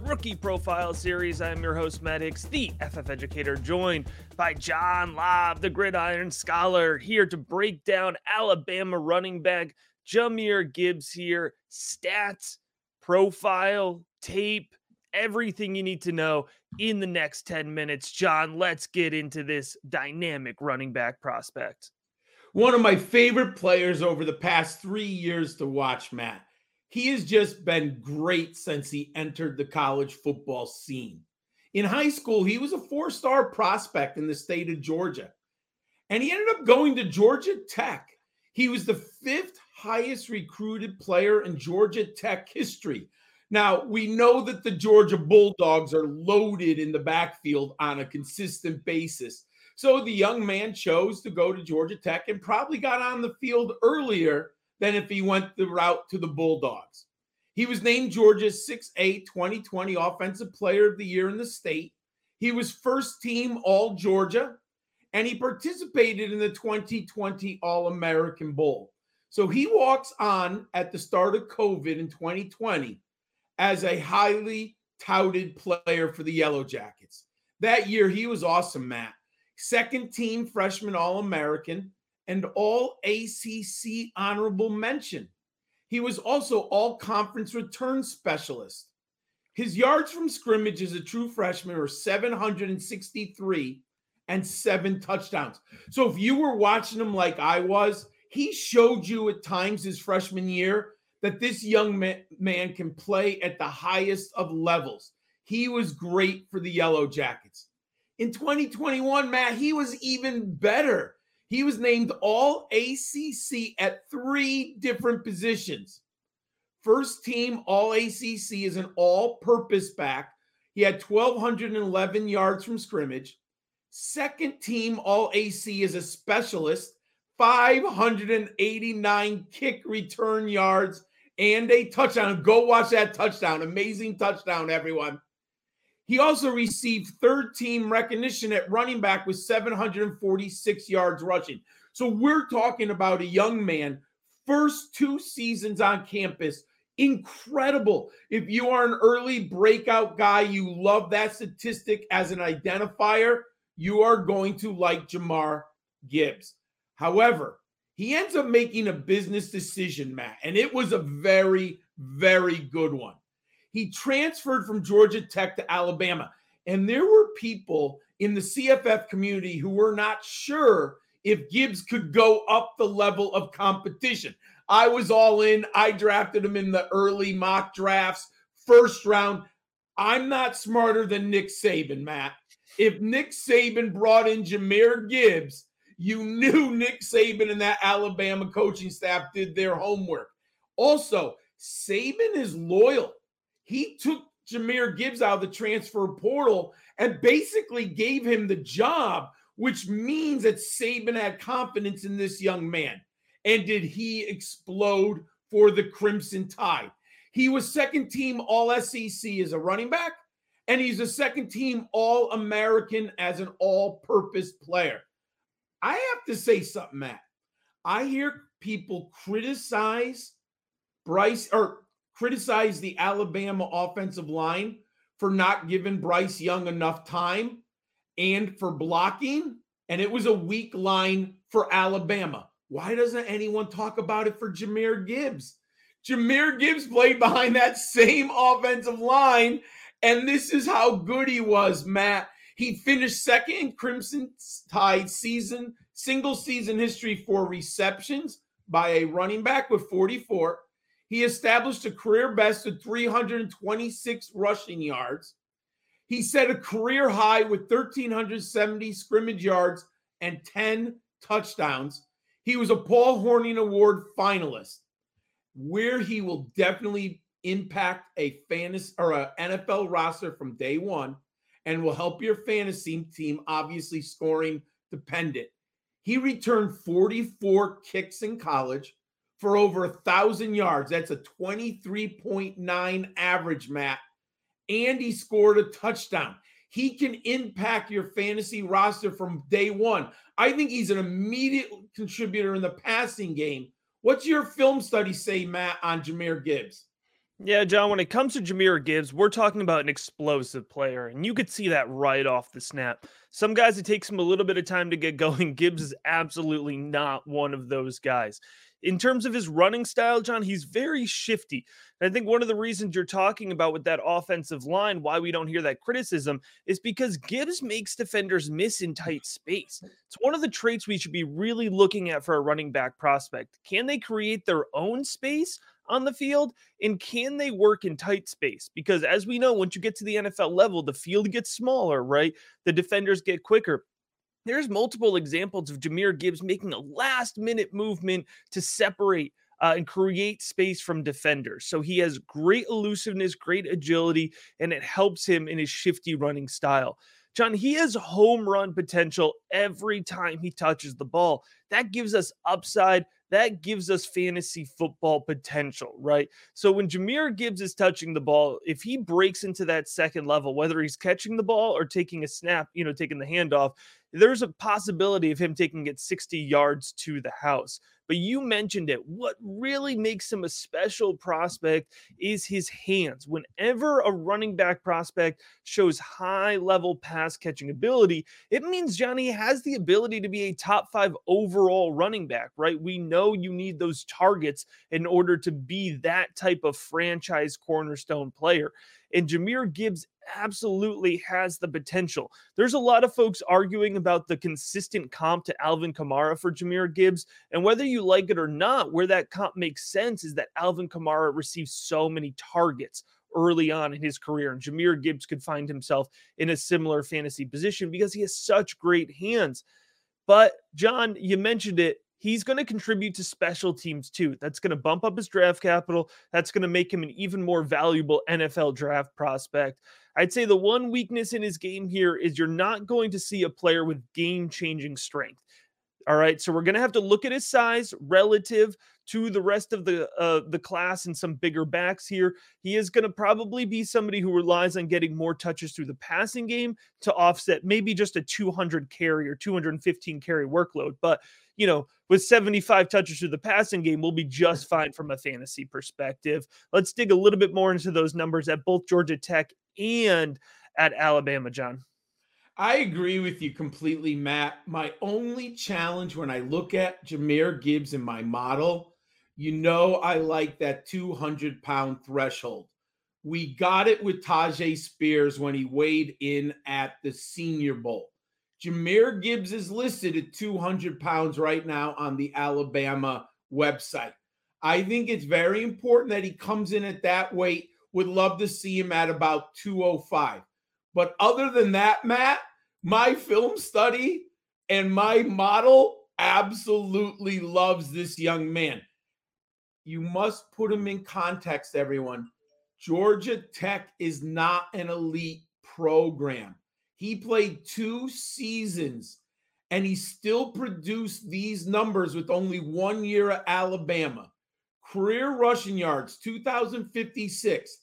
Rookie Profile Series. I'm your host, Matt Hicks, the FF Educator, joined by John Lobb, the Gridiron Scholar, here to break down Alabama running back Jahmyr Gibbs here. Stats, profile, tape, everything you need to know in the next 10 minutes. John, let's get into this dynamic running back prospect. One of my favorite players over the past three years to watch, Matt he has just been great since he entered the college football scene. In high school, he was a four star prospect in the state of Georgia. And he ended up going to Georgia Tech. He was the fifth highest recruited player in Georgia Tech history. Now, we know that the Georgia Bulldogs are loaded in the backfield on a consistent basis. So the young man chose to go to Georgia Tech and probably got on the field earlier than if he went the route to the Bulldogs. He was named Georgia's 6'8 2020 Offensive Player of the Year in the state. He was first team All Georgia, and he participated in the 2020 All American Bowl. So he walks on at the start of COVID in 2020 as a highly touted player for the Yellow Jackets. That year, he was awesome, Matt. Second team freshman All American, and all ACC honorable mention. He was also all conference return specialist. His yards from scrimmage as a true freshman were 763 and seven touchdowns. So if you were watching him like I was, he showed you at times his freshman year that this young man can play at the highest of levels. He was great for the Yellow Jackets. In 2021, Matt, he was even better. He was named all ACC at three different positions. First team all ACC is an all purpose back. He had 1,211 yards from scrimmage. Second team all ACC is a specialist, 589 kick return yards and a touchdown. Go watch that touchdown. Amazing touchdown, everyone. He also received third team recognition at running back with 746 yards rushing. So we're talking about a young man, first two seasons on campus. Incredible. If you are an early breakout guy, you love that statistic as an identifier, you are going to like Jahmyr Gibbs. However, he ends up making a business decision, Matt, and it was a very, very good one. He transferred from Georgia Tech to Alabama. And there were people in the CFF community who were not sure if Gibbs could go up the level of competition. I was all in. I drafted him in the early mock drafts, first round. I'm not smarter than Nick Saban, Matt. If Nick Saban brought in Jahmyr Gibbs, you knew Nick Saban and that Alabama coaching staff did their homework. Also, Saban is loyal. He took Jahmyr Gibbs out of the transfer portal and basically gave him the job, which means that Saban had confidence in this young man. And did he explode for the Crimson Tide? He was second team All SEC as a running back, and he's a second team All American as an all purpose player. I have to say something, Matt. I hear people criticize Bryce or criticized the Alabama offensive line for not giving Bryce Young enough time and for blocking. And it was a weak line for Alabama. Why doesn't anyone talk about it for Jahmyr Gibbs? Jahmyr Gibbs played behind that same offensive line. And this is how good he was, Matt. He finished second in Crimson Tide season, single season history for receptions by a running back with 44. He established a career best of 326 rushing yards. He set a career high with 1,370 scrimmage yards and 10 touchdowns. He was a Paul Hornung Award finalist, where he will definitely impact a fantasy or an NFL roster from day one. and will help your fantasy team, obviously scoring dependent. He returned 44 kicks in college for over a thousand yards. That's a 23.9 average, Matt. And he scored a touchdown. He can impact your fantasy roster from day one. I think he's an immediate contributor in the passing game. What's your film study say, Matt, on Jahmyr Gibbs? Yeah, John, when it comes to Jahmyr Gibbs, we're talking about an explosive player, and you could see that right off the snap. Some guys, it takes them a little bit of time to get going. Gibbs is absolutely not one of those guys in terms of his running style, John, he's very shifty. And I think one of the reasons you're talking about with that offensive line, why we don't hear that criticism, is because Gibbs makes defenders miss in tight space. It's one of the traits we should be really looking at for a running back prospect. Can they create their own space? on the field and can they work in tight space because as we know once you get to the NFL level the field gets smaller right the defenders get quicker there's multiple examples of Jahmyr Gibbs making a last minute movement to separate uh, and create space from defenders. So he has great elusiveness, great agility, and it helps him in his shifty running style. John, he has home run potential every time he touches the ball. That gives us upside. That gives us fantasy football potential, right? So when Jahmyr Gibbs is touching the ball, if he breaks into that second level, whether he's catching the ball or taking a snap, you know, taking the handoff, there's a possibility of him taking it 60 yards to the house. But you mentioned it. What really makes him a special prospect is his hands. Whenever a running back prospect shows high level pass catching ability, it means Johnny has the ability to be a top five overall running back, right? We know you need those targets in order to be that type of franchise cornerstone player. And Jahmyr Gibbs absolutely has the potential. There's a lot of folks arguing about the consistent comp to Alvin Kamara for Jahmyr Gibbs. And whether you like it or not, where that comp makes sense is that Alvin Kamara receives so many targets early on in his career. And Jahmyr Gibbs could find himself in a similar fantasy position because he has such great hands. But, John, you mentioned it he's going to contribute to special teams too. That's going to bump up his draft capital. That's going to make him an even more valuable NFL draft prospect. I'd say the one weakness in his game here is you're not going to see a player with game changing strength. All right, so we're going to have to look at his size relative to the rest of the uh, the class and some bigger backs here. He is going to probably be somebody who relies on getting more touches through the passing game to offset maybe just a 200 carry or 215 carry workload. But you know, with 75 touches through the passing game, we'll be just fine from a fantasy perspective. Let's dig a little bit more into those numbers at both Georgia Tech and at Alabama, John. I agree with you completely, Matt. My only challenge when I look at Jahmyr Gibbs in my model, you know, I like that 200 pound threshold. We got it with Tyjae Spears when he weighed in at the Senior Bowl. Jahmyr Gibbs is listed at 200 pounds right now on the Alabama website. I think it's very important that he comes in at that weight. Would love to see him at about 205. But other than that, Matt, my film study and my model absolutely loves this young man. You must put him in context, everyone. Georgia Tech is not an elite program. He played two seasons and he still produced these numbers with only one year at Alabama. Career rushing yards, 2,056.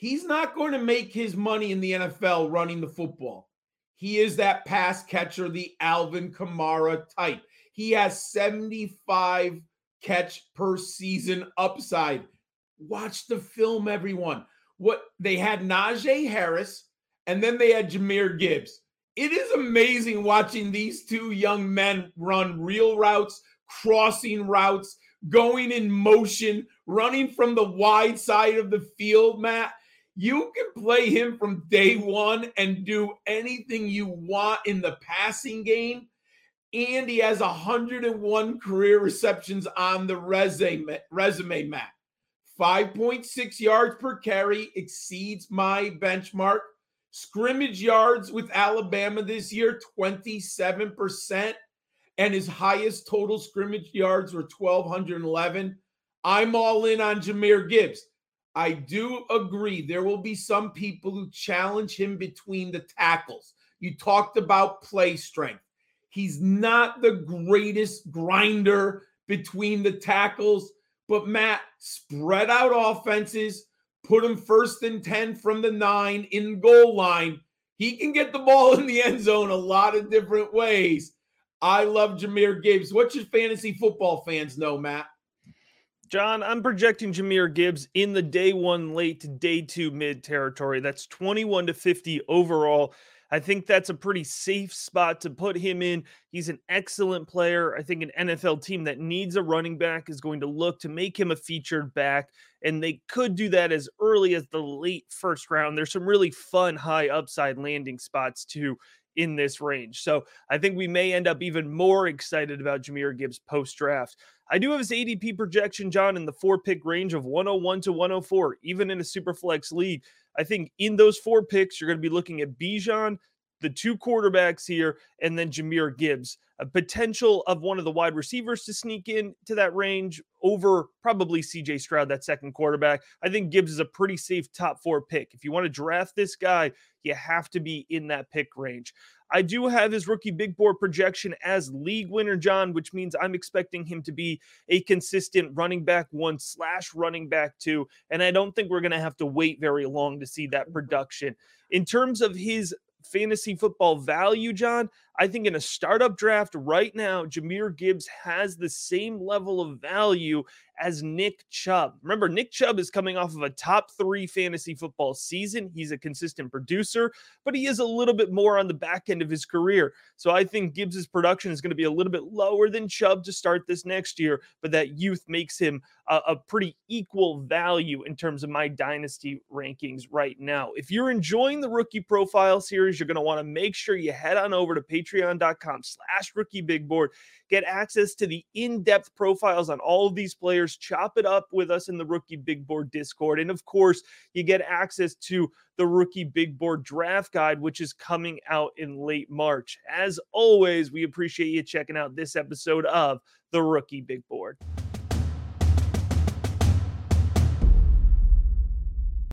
He's not going to make his money in the NFL running the football. He is that pass catcher, the Alvin Kamara type. He has 75 catch per season upside. Watch the film, everyone. What they had Najee Harris, and then they had Jahmyr Gibbs. It is amazing watching these two young men run real routes, crossing routes, going in motion, running from the wide side of the field, Matt. You can play him from day one and do anything you want in the passing game. And he has 101 career receptions on the resume, resume Matt. 5.6 yards per carry exceeds my benchmark. Scrimmage yards with Alabama this year, 27%. And his highest total scrimmage yards were 1,211. I'm all in on Jahmyr Gibbs. I do agree there will be some people who challenge him between the tackles. You talked about play strength. He's not the greatest grinder between the tackles, but Matt, spread out offenses, put him first and 10 from the nine in goal line. He can get the ball in the end zone a lot of different ways. I love Jahmyr Gibbs. What should fantasy football fans know, Matt? John, I'm projecting Jahmyr Gibbs in the day one late to day two mid territory. That's 21 to 50 overall. I think that's a pretty safe spot to put him in. He's an excellent player. I think an NFL team that needs a running back is going to look to make him a featured back, and they could do that as early as the late first round. There's some really fun high upside landing spots too in this range. So I think we may end up even more excited about Jahmyr Gibbs post draft. I do have his ADP projection, John, in the four pick range of 101 to 104, even in a super flex league. I think in those four picks, you're going to be looking at Bijan, the two quarterbacks here, and then Jahmyr Gibbs. A potential of one of the wide receivers to sneak in to that range over probably CJ Stroud, that second quarterback. I think Gibbs is a pretty safe top four pick. If you want to draft this guy, you have to be in that pick range. I do have his rookie big board projection as league winner, John, which means I'm expecting him to be a consistent running back one slash running back two. And I don't think we're going to have to wait very long to see that production. In terms of his fantasy football value, John, I think in a startup draft right now, Jahmyr Gibbs has the same level of value as Nick Chubb. Remember, Nick Chubb is coming off of a top three fantasy football season. He's a consistent producer, but he is a little bit more on the back end of his career. So I think Gibbs's production is going to be a little bit lower than Chubb to start this next year, but that youth makes him a, a pretty equal value in terms of my dynasty rankings right now. If you're enjoying the rookie profile series, you're going to want to make sure you head on over to Patreon patreon.com slash rookie big board. Get access to the in-depth profiles on all of these players. Chop it up with us in the rookie big board Discord. And of course, you get access to the rookie big board draft guide, which is coming out in late March. As always, we appreciate you checking out this episode of the rookie big board.